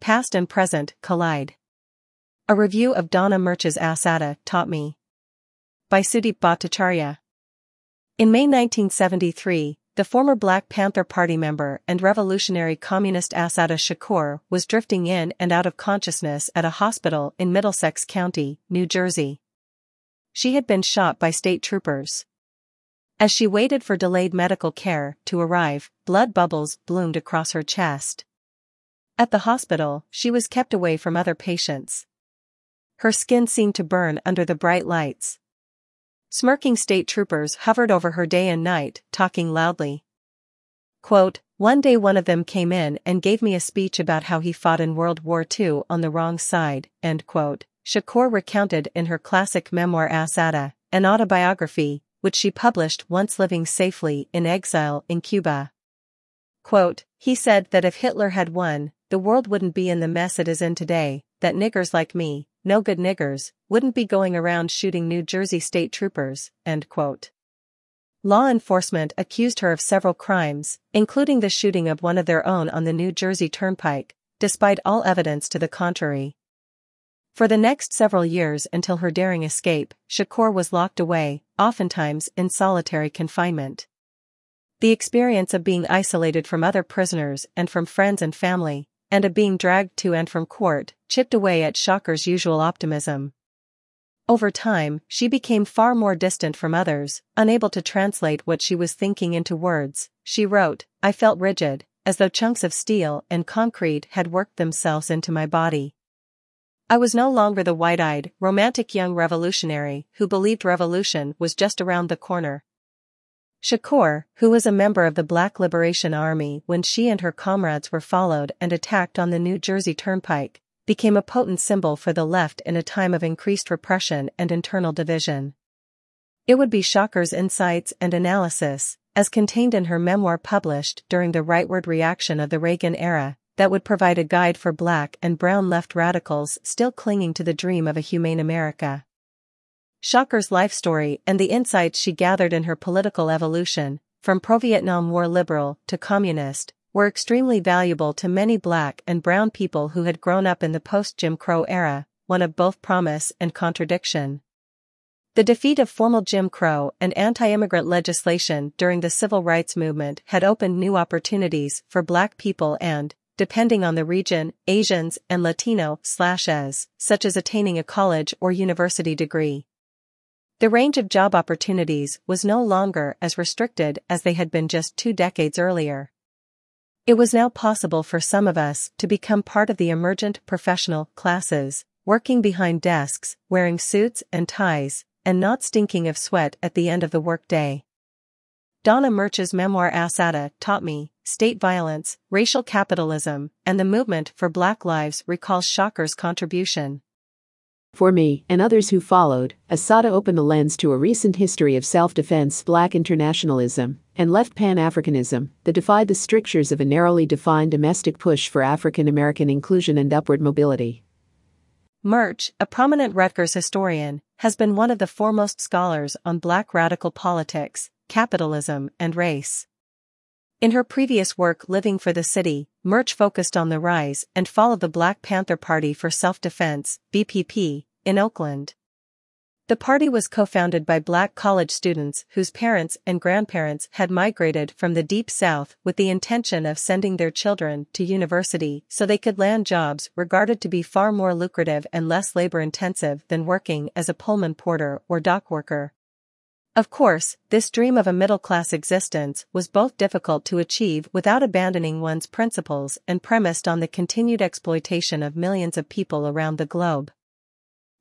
past and present, collide. A review of Donna Murch's Assata taught me. By Sudip Bhattacharya. In May 1973, the former Black Panther Party member and revolutionary communist Assata Shakur was drifting in and out of consciousness at a hospital in Middlesex County, New Jersey. She had been shot by state troopers. As she waited for delayed medical care to arrive, blood bubbles bloomed across her chest. At the hospital, she was kept away from other patients. Her skin seemed to burn under the bright lights. Smirking state troopers hovered over her day and night, talking loudly. Quote, one day one of them came in and gave me a speech about how he fought in World War II on the wrong side, end quote. Shakur recounted in her classic memoir Assata, an autobiography, which she published once living safely in exile in Cuba. Quote, he said that if Hitler had won, the world wouldn't be in the mess it is in today, that niggers like me, no good niggers, wouldn't be going around shooting New Jersey state troopers, end quote. Law enforcement accused her of several crimes, including the shooting of one of their own on the New Jersey Turnpike, despite all evidence to the contrary. For the next several years until her daring escape, Shakur was locked away, oftentimes in solitary confinement. The experience of being isolated from other prisoners and from friends and family, and a being dragged to and from court, chipped away at Shakur's usual optimism. Over time, she became far more distant from others, unable to translate what she was thinking into words. She wrote, I felt rigid, as though chunks of steel and concrete had worked themselves into my body. I was no longer the wide-eyed, romantic young revolutionary who believed revolution was just around the corner. Shakur, who was a member of the Black Liberation Army when she and her comrades were followed and attacked on the New Jersey Turnpike, became a potent symbol for the left in a time of increased repression and internal division. It would be Shakur's insights and analysis, as contained in her memoir published during the rightward reaction of the Reagan era, that would provide a guide for black and brown left radicals still clinging to the dream of a humane America. Shakur's life story and the insights she gathered in her political evolution, from pro-Vietnam War liberal to communist, were extremely valuable to many black and brown people who had grown up in the post-Jim Crow era, one of both promise and contradiction. The defeat of formal Jim Crow and anti-immigrant legislation during the civil rights movement had opened new opportunities for black people and, depending on the region, Asians and Latino slashes, such as attaining a college or university degree. The range of job opportunities was no longer as restricted as they had been just two decades earlier. It was now possible for some of us to become part of the emergent professional classes, working behind desks, wearing suits and ties, and not stinking of sweat at the end of the workday. Donna Murch's memoir Assata taught me, state violence, racial capitalism, and the movement for Black lives recalls Shakur's contribution. For me, and others who followed, Assata opened the lens to a recent history of self-defense, black internationalism, and left Pan-Africanism that defied the strictures of a narrowly defined domestic push for African American inclusion and upward mobility. Murch, a prominent Rutgers historian, has been one of the foremost scholars on black radical politics, capitalism, and race. In her previous work Living for the City, Murch focused on the rise and fall of the Black Panther Party for Self-Defense, BPP, in Oakland. The party was co-founded by black college students whose parents and grandparents had migrated from the Deep South with the intention of sending their children to university so they could land jobs regarded to be far more lucrative and less labor-intensive than working as a Pullman porter or dock worker. Of course, this dream of a middle-class existence was both difficult to achieve without abandoning one's principles and premised on the continued exploitation of millions of people around the globe.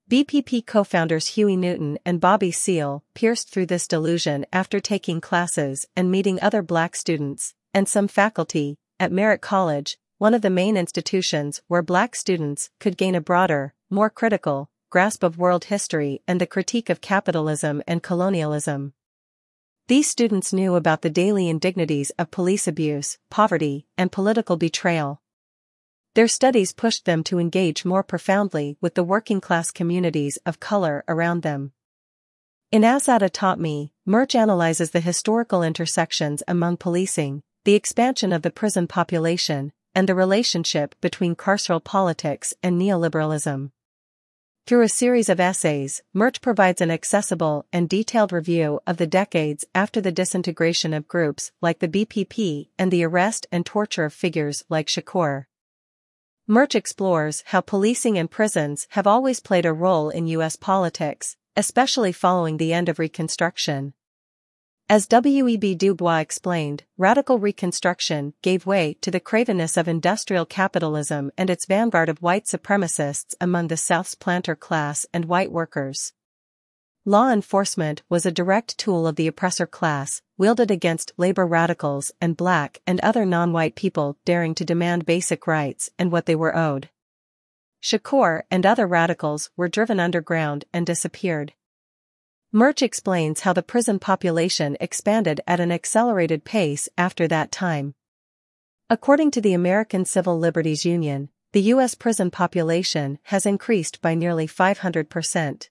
BPP co-founders Huey Newton and Bobby Seale pierced through this delusion after taking classes and meeting other black students, and some faculty, at Merritt College, one of the main institutions where black students could gain a broader, more critical, grasp of world history and the critique of capitalism and colonialism. These students knew about the daily indignities of police abuse, poverty, and political betrayal. Their studies pushed them to engage more profoundly with the working class communities of color around them. In Assata Taught Me, Murch analyzes the historical intersections among policing, the expansion of the prison population, and the relationship between carceral politics and neoliberalism. Through a series of essays, Murch provides an accessible and detailed review of the decades after the disintegration of groups like the BPP and the arrest and torture of figures like Shakur. Murch explores how policing and prisons have always played a role in U.S. politics, especially following the end of Reconstruction. As W.E.B. Du Bois explained, radical Reconstruction gave way to the cravenness of industrial capitalism and its vanguard of white supremacists among the South's planter class and white workers. Law enforcement was a direct tool of the oppressor class, wielded against labor radicals and black and other non-white people daring to demand basic rights and what they were owed. Shakur and other radicals were driven underground and disappeared. Murch explains how the prison population expanded at an accelerated pace after that time. According to the American Civil Liberties Union, the U.S. prison population has increased by nearly 500%.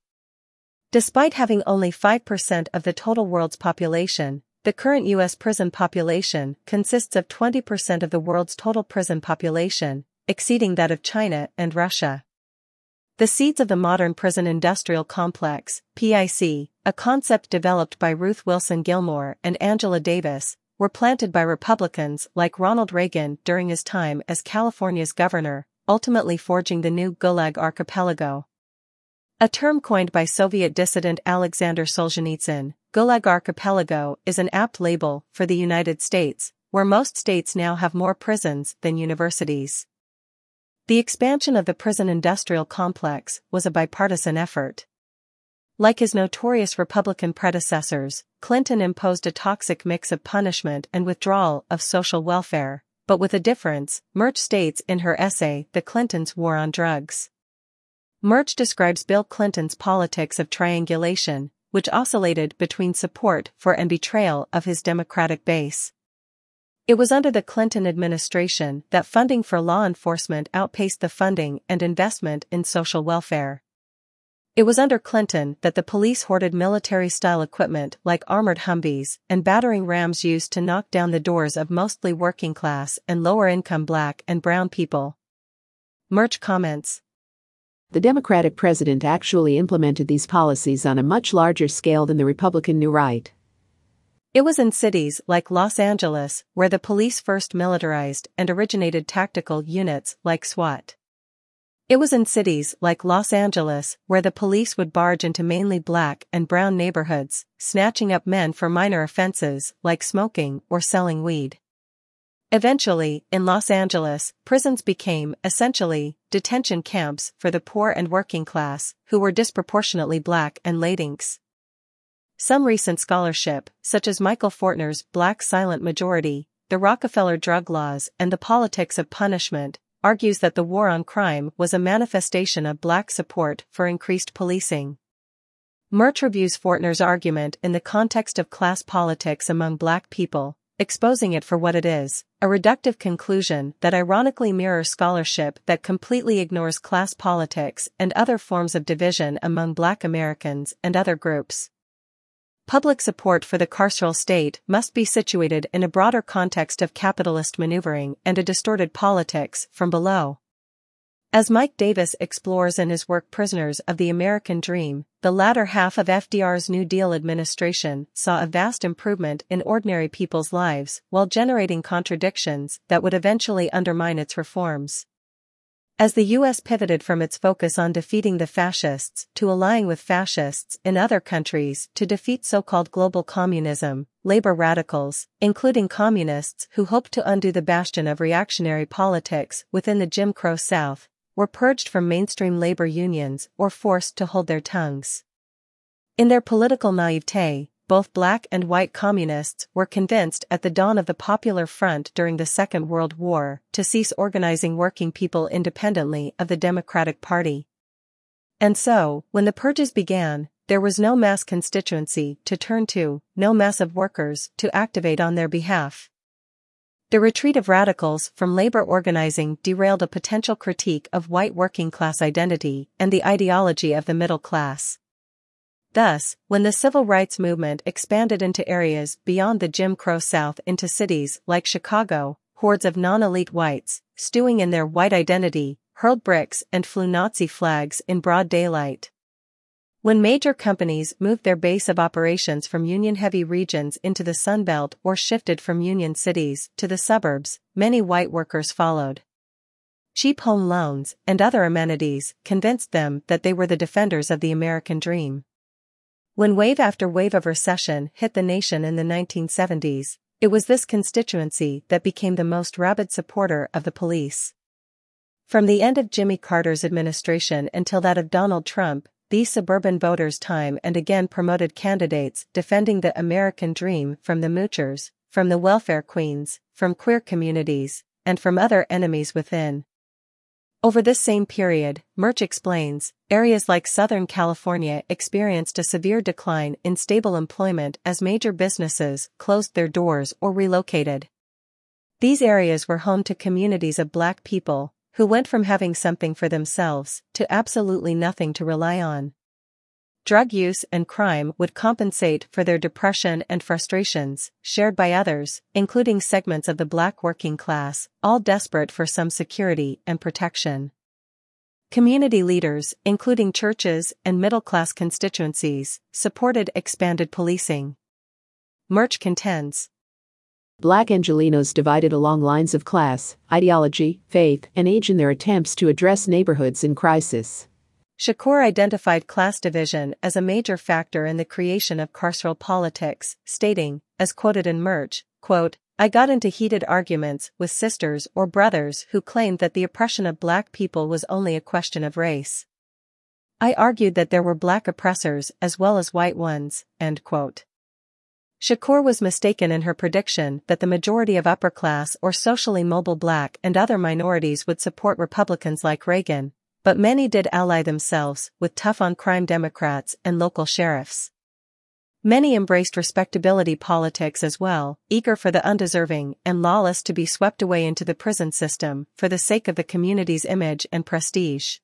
Despite having only 5% of the total world's population, the current U.S. prison population consists of 20% of the world's total prison population, exceeding that of China and Russia. The seeds of the modern prison industrial complex, PIC, a concept developed by Ruth Wilson Gilmore and Angela Davis, were planted by Republicans like Ronald Reagan during his time as California's governor, ultimately forging the new Gulag Archipelago. A term coined by Soviet dissident Alexander Solzhenitsyn, Gulag Archipelago is an apt label for the United States, where most states now have more prisons than universities. The expansion of the prison industrial complex was a bipartisan effort. Like his notorious Republican predecessors, Clinton imposed a toxic mix of punishment and withdrawal of social welfare, but with a difference, Murch states in her essay The Clintons' War on Drugs. Murch describes Bill Clinton's politics of triangulation, which oscillated between support for and betrayal of his Democratic base. It was under the Clinton administration that funding for law enforcement outpaced the funding and investment in social welfare. It was under Clinton that the police hoarded military-style equipment like armored Humvees and battering rams used to knock down the doors of mostly working-class and lower-income black and brown people. Murch comments. The Democratic president actually implemented these policies on a much larger scale than the Republican New Right. It was in cities like Los Angeles where the police first militarized and originated tactical units like SWAT. It was in cities like Los Angeles where the police would barge into mainly black and brown neighborhoods, snatching up men for minor offenses like smoking or selling weed. Eventually, in Los Angeles, prisons became, essentially, detention camps for the poor and working class, who were disproportionately black and Latinx. Some recent scholarship, such as Michael Fortner's Black Silent Majority, the Rockefeller drug laws and the politics of punishment, argues that the war on crime was a manifestation of black support for increased policing. Murch reviews Fortner's argument in the context of class politics among black people, exposing it for what it is, a reductive conclusion that ironically mirrors scholarship that completely ignores class politics and other forms of division among black Americans and other groups. Public support for the carceral state must be situated in a broader context of capitalist maneuvering and a distorted politics from below. As Mike Davis explores in his work Prisoners of the American Dream, the latter half of FDR's New Deal administration saw a vast improvement in ordinary people's lives while generating contradictions that would eventually undermine its reforms. As the US pivoted from its focus on defeating the fascists to allying with fascists in other countries to defeat so-called global communism, labor radicals, including communists who hoped to undo the bastion of reactionary politics within the Jim Crow South, were purged from mainstream labor unions or forced to hold their tongues. In their political naivete, both black and white communists were convinced at the dawn of the Popular Front during the Second World War to cease organizing working people independently of the Democratic Party. And so, when the purges began, there was no mass constituency to turn to, no mass of workers to activate on their behalf. The retreat of radicals from labor organizing derailed a potential critique of white working class identity and the ideology of the middle class. Thus, when the civil rights movement expanded into areas beyond the Jim Crow South into cities like Chicago, hordes of non-elite whites, stewing in their white identity, hurled bricks and flew Nazi flags in broad daylight. When major companies moved their base of operations from Union-heavy regions into the Sunbelt or shifted from Union cities to the suburbs, many white workers followed. Cheap home loans and other amenities convinced them that they were the defenders of the American dream. When wave after wave of recession hit the nation in the 1970s, it was this constituency that became the most rabid supporter of the police. From the end of Jimmy Carter's administration until that of Donald Trump, these suburban voters time and again promoted candidates defending the American dream from the moochers, from the welfare queens, from queer communities, and from other enemies within. Over this same period, Murch explains, areas like Southern California experienced a severe decline in stable employment as major businesses closed their doors or relocated. These areas were home to communities of black people, who went from having something for themselves to absolutely nothing to rely on. Drug use and crime would compensate for their depression and frustrations, shared by others, including segments of the black working class, all desperate for some security and protection. Community leaders, including churches and middle-class constituencies, supported expanded policing. Murch contends. Black Angelenos divided along lines of class, ideology, faith, and age in their attempts to address neighborhoods in crisis. Shakur identified class division as a major factor in the creation of carceral politics, stating, as quoted in Murch, quote, I got into heated arguments with sisters or brothers who claimed that the oppression of black people was only a question of race. I argued that there were black oppressors as well as white ones, end quote. Shakur was mistaken in her prediction that the majority of upper class or socially mobile black and other minorities would support Republicans like Reagan, but many did ally themselves with tough-on-crime Democrats and local sheriffs. Many embraced respectability politics as well, eager for the undeserving and lawless to be swept away into the prison system for the sake of the community's image and prestige.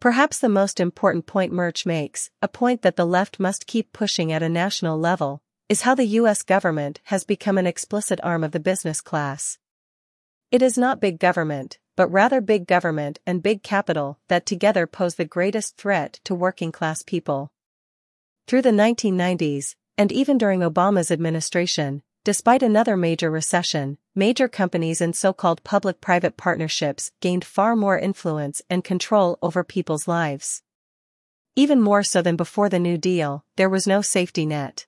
Perhaps the most important point Murch makes, a point that the left must keep pushing at a national level, is how the US government has become an explicit arm of the business class. It is not big government, but rather big government and big capital that together pose the greatest threat to working class people. Through the 1990s, and even during Obama's administration, despite another major recession, major companies and so-called public-private partnerships gained far more influence and control over people's lives. Even more so than before the New Deal, there was no safety net.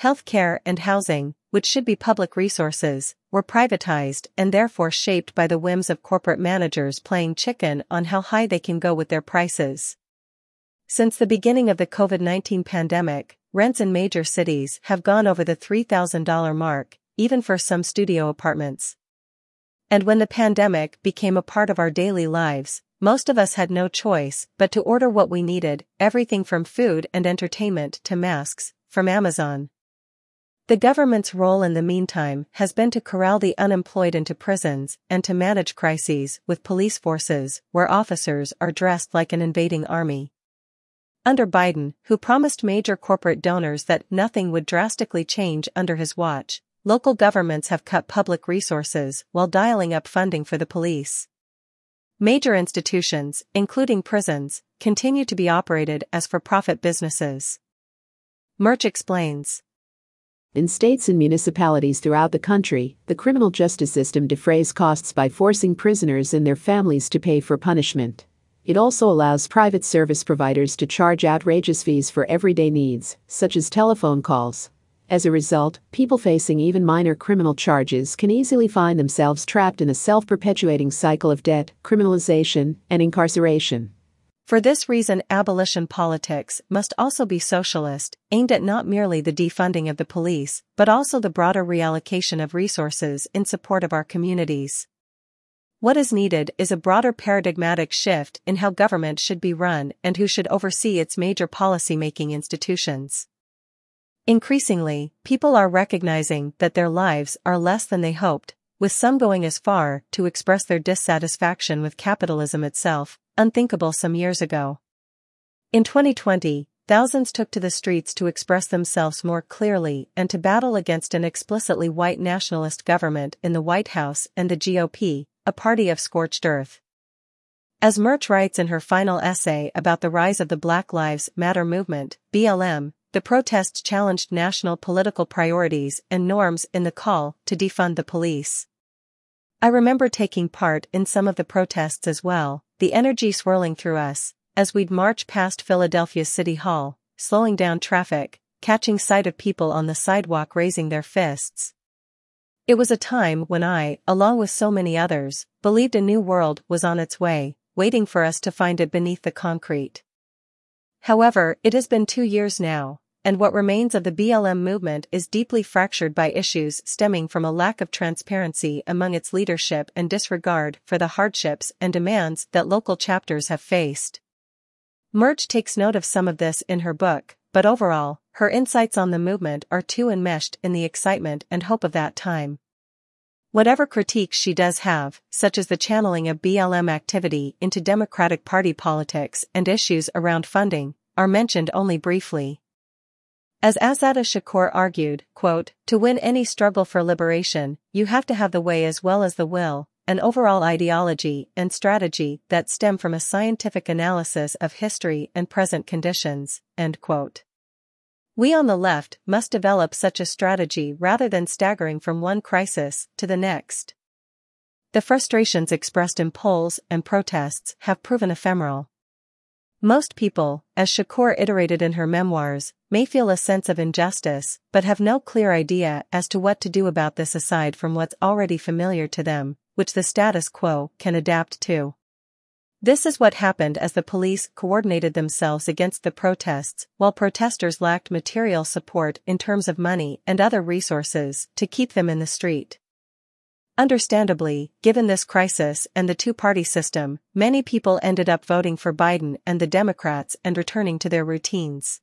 Healthcare and housing, which should be public resources, were privatized and therefore shaped by the whims of corporate managers playing chicken on how high they can go with their prices. Since the beginning of the COVID-19 pandemic, rents in major cities have gone over the $3,000 mark, even for some studio apartments. And when the pandemic became a part of our daily lives, most of us had no choice but to order what we needed, everything from food and entertainment to masks, from Amazon. The government's role in the meantime has been to corral the unemployed into prisons and to manage crises with police forces where officers are dressed like an invading army. Under Biden, who promised major corporate donors that nothing would drastically change under his watch, local governments have cut public resources while dialing up funding for the police. Major institutions, including prisons, continue to be operated as for-profit businesses. Murch explains. In states and municipalities throughout the country, the criminal justice system defrays costs by forcing prisoners and their families to pay for punishment. It also allows private service providers to charge outrageous fees for everyday needs, such as telephone calls. As a result, people facing even minor criminal charges can easily find themselves trapped in a self perpetuating cycle of debt, criminalization, and incarceration. For this reason abolition politics must also be socialist, aimed at not merely the defunding of the police, but also the broader reallocation of resources in support of our communities. What is needed is a broader paradigmatic shift in how government should be run and who should oversee its major policy-making institutions. Increasingly, people are recognizing that their lives are less than they hoped, with some going as far to express their dissatisfaction with capitalism itself, unthinkable some years ago. In 2020, thousands took to the streets to express themselves more clearly and to battle against an explicitly white nationalist government in the White House and the GOP, a party of scorched earth. As Murch writes in her final essay about the rise of the Black Lives Matter movement, BLM, the protests challenged national political priorities and norms in the call to defund the police. I remember taking part in some of the protests as well, the energy swirling through us, as we'd march past Philadelphia City Hall, slowing down traffic, catching sight of people on the sidewalk raising their fists. It was a time when I, along with so many others, believed a new world was on its way, waiting for us to find it beneath the concrete. However, it has been two years now, and what remains of the BLM movement is deeply fractured by issues stemming from a lack of transparency among its leadership and disregard for the hardships and demands that local chapters have faced. Murch takes note of some of this in her book, but overall, her insights on the movement are too enmeshed in the excitement and hope of that time. Whatever critiques she does have, such as the channeling of BLM activity into Democratic Party politics and issues around funding, are mentioned only briefly. As Assata Shakur argued, quote, to win any struggle for liberation, you have to have the way as well as the will, an overall ideology and strategy that stem from a scientific analysis of history and present conditions, end quote. We on the left must develop such a strategy rather than staggering from one crisis to the next. The frustrations expressed in polls and protests have proven ephemeral. Most people, as Shakur iterated in her memoirs, may feel a sense of injustice, but have no clear idea as to what to do about this aside from what's already familiar to them, which the status quo can adapt to. This is what happened as the police coordinated themselves against the protests, while protesters lacked material support in terms of money and other resources to keep them in the street. Understandably, given this crisis and the two-party system, many people ended up voting for Biden and the Democrats and returning to their routines.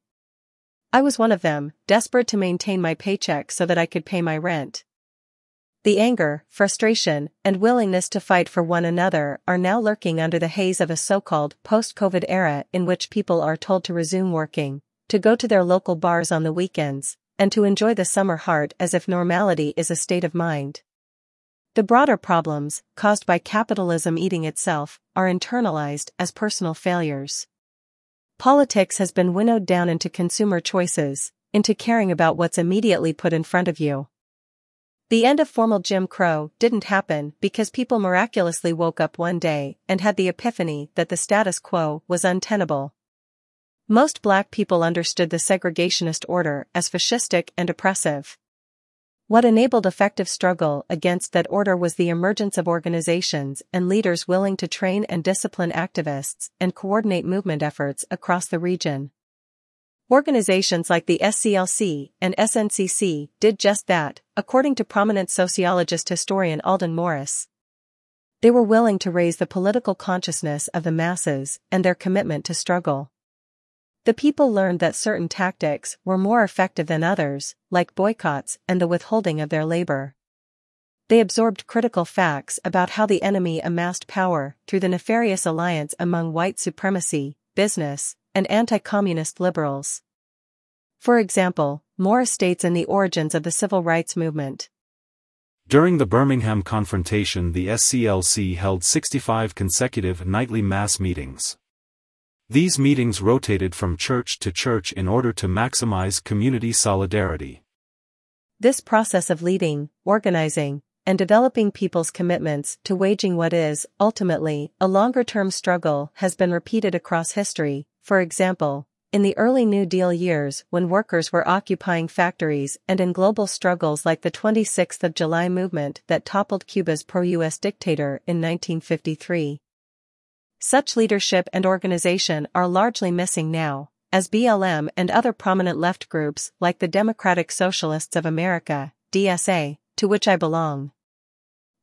I was one of them, desperate to maintain my paycheck so that I could pay my rent. The anger, frustration, and willingness to fight for one another are now lurking under the haze of a so-called post-COVID era in which people are told to resume working, to go to their local bars on the weekends, and to enjoy the summer heart as if normality is a state of mind. The broader problems, caused by capitalism eating itself, are internalized as personal failures. Politics has been winnowed down into consumer choices, into caring about what's immediately put in front of you. The end of formal Jim Crow didn't happen because people miraculously woke up one day and had the epiphany that the status quo was untenable. Most black people understood the segregationist order as fascistic and oppressive. What enabled effective struggle against that order was the emergence of organizations and leaders willing to train and discipline activists and coordinate movement efforts across the region. Organizations like the SCLC and SNCC did just that, according to prominent sociologist historian Aldon Morris. They were willing to raise the political consciousness of the masses and their commitment to struggle. The people learned that certain tactics were more effective than others, like boycotts and the withholding of their labor. They absorbed critical facts about how the enemy amassed power through the nefarious alliance among white supremacy, business, and anti-communist liberals. For example, Morris states in the origins of the civil rights movement. During the Birmingham confrontation the SCLC held 65 consecutive nightly mass meetings. These meetings rotated from church to church in order to maximize community solidarity. This process of leading, organizing, and developing people's commitments to waging what is, ultimately, a longer-term struggle has been repeated across history, for example, in the early New Deal years when workers were occupying factories and in global struggles like the 26th of July movement that toppled Cuba's pro-US dictator in 1953. Such leadership and organization are largely missing now, as BLM and other prominent left groups like the Democratic Socialists of America, DSA, to which I belong.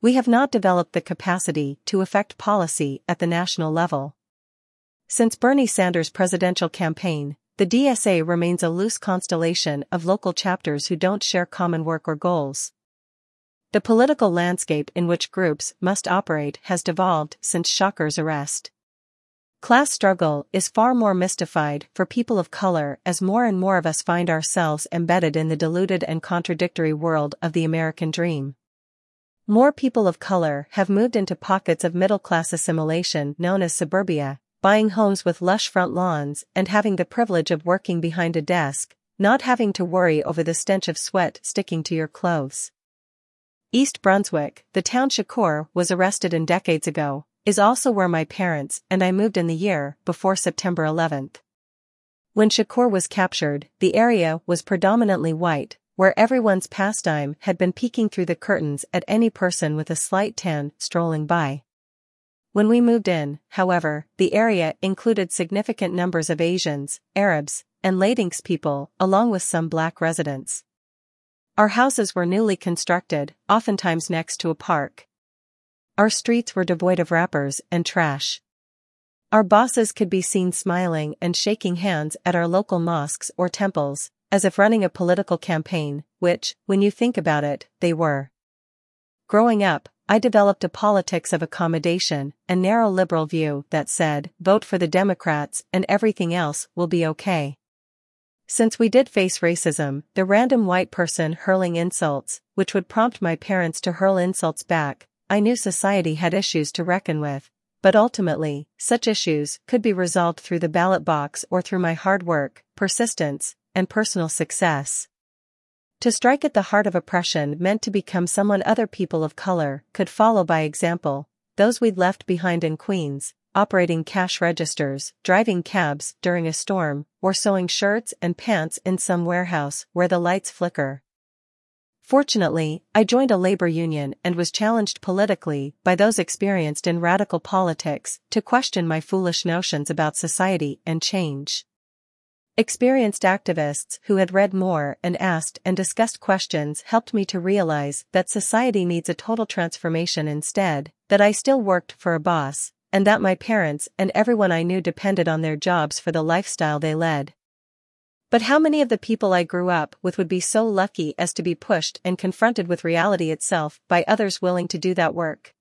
We have not developed the capacity to affect policy at the national level. Since Bernie Sanders' presidential campaign, the DSA remains a loose constellation of local chapters who don't share common work or goals. The political landscape in which groups must operate has devolved since Shakur's arrest. Class struggle is far more mystified for people of color as more and more of us find ourselves embedded in the diluted and contradictory world of the American dream. More people of color have moved into pockets of middle-class assimilation known as suburbia, buying homes with lush front lawns and having the privilege of working behind a desk, not having to worry over the stench of sweat sticking to your clothes. East Brunswick, the town Shakur was arrested in decades ago, is also where my parents and I moved in the year before September 11th. When Shakur was captured, the area was predominantly white, where everyone's pastime had been peeking through the curtains at any person with a slight tan strolling by. When we moved in, however, the area included significant numbers of Asians, Arabs, and Latinx people, along with some black residents. Our houses were newly constructed, oftentimes next to a park. Our streets were devoid of wrappers and trash. Our bosses could be seen smiling and shaking hands at our local mosques or temples, as if running a political campaign, which, when you think about it, they were. Growing up, I developed a politics of accommodation, a narrow liberal view that said, vote for the Democrats and everything else will be okay. Since we did face racism, the random white person hurling insults, which would prompt my parents to hurl insults back, I knew society had issues to reckon with, but ultimately, such issues could be resolved through the ballot box or through my hard work, persistence, and personal success. To strike at the heart of oppression meant to become someone other people of color could follow by example, those we'd left behind in Queens, operating cash registers, driving cabs during a storm, or sewing shirts and pants in some warehouse where the lights flicker. Fortunately, I joined a labor union and was challenged politically by those experienced in radical politics to question my foolish notions about society and change. Experienced activists who had read more and asked and discussed questions helped me to realize that society needs a total transformation instead, that I still worked for a boss, and that my parents and everyone I knew depended on their jobs for the lifestyle they led. But how many of the people I grew up with would be so lucky as to be pushed and confronted with reality itself by others willing to do that work?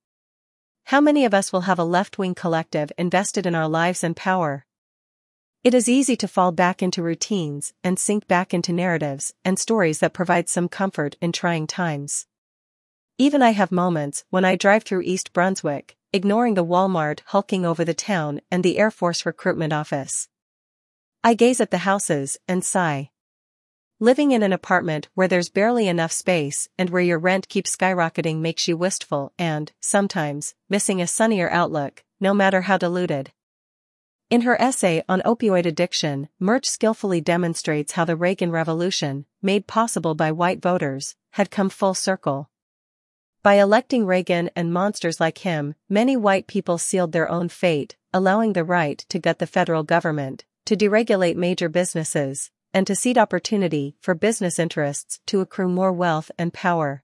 How many of us will have a left-wing collective invested in our lives and power? It is easy to fall back into routines and sink back into narratives and stories that provide some comfort in trying times. Even I have moments when I drive through East Brunswick, ignoring the Walmart hulking over the town and the Air Force recruitment office. I gaze at the houses and sigh. Living in an apartment where there's barely enough space and where your rent keeps skyrocketing makes you wistful and, sometimes, missing a sunnier outlook, no matter how diluted. In her essay on opioid addiction, Murch skillfully demonstrates how the Reagan Revolution, made possible by white voters, had come full circle. By electing Reagan and monsters like him, many white people sealed their own fate, allowing the right to gut the federal government, to deregulate major businesses, and to cede opportunity for business interests to accrue more wealth and power.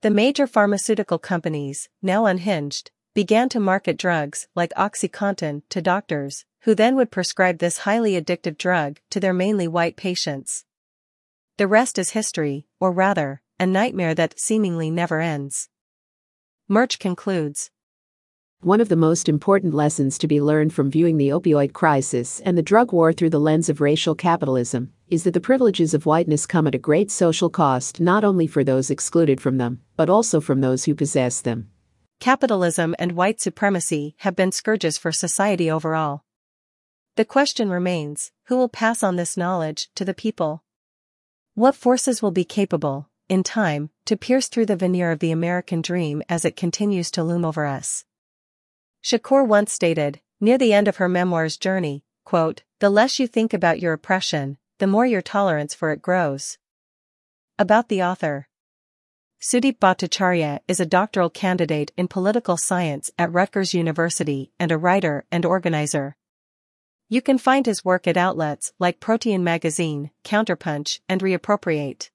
The major pharmaceutical companies, now unhinged, began to market drugs like OxyContin to doctors, who then would prescribe this highly addictive drug to their mainly white patients. The rest is history, or rather, a nightmare that seemingly never ends. Murch concludes. One of the most important lessons to be learned from viewing the opioid crisis and the drug war through the lens of racial capitalism is that the privileges of whiteness come at a great social cost not only for those excluded from them, but also from those who possess them capitalism and white supremacy have been scourges for society overall. The question remains, who will pass on this knowledge to the people? What forces will be capable, in time, to pierce through the veneer of the American dream as it continues to loom over us? Shakur once stated, near the end of her memoir's journey, quote, the less you think about your oppression, the more your tolerance for it grows. About the author. Sudip Bhattacharya is a doctoral candidate in political science at Rutgers University and a writer and organizer. You can find his work at outlets like Protean Magazine, Counterpunch, and Reappropriate.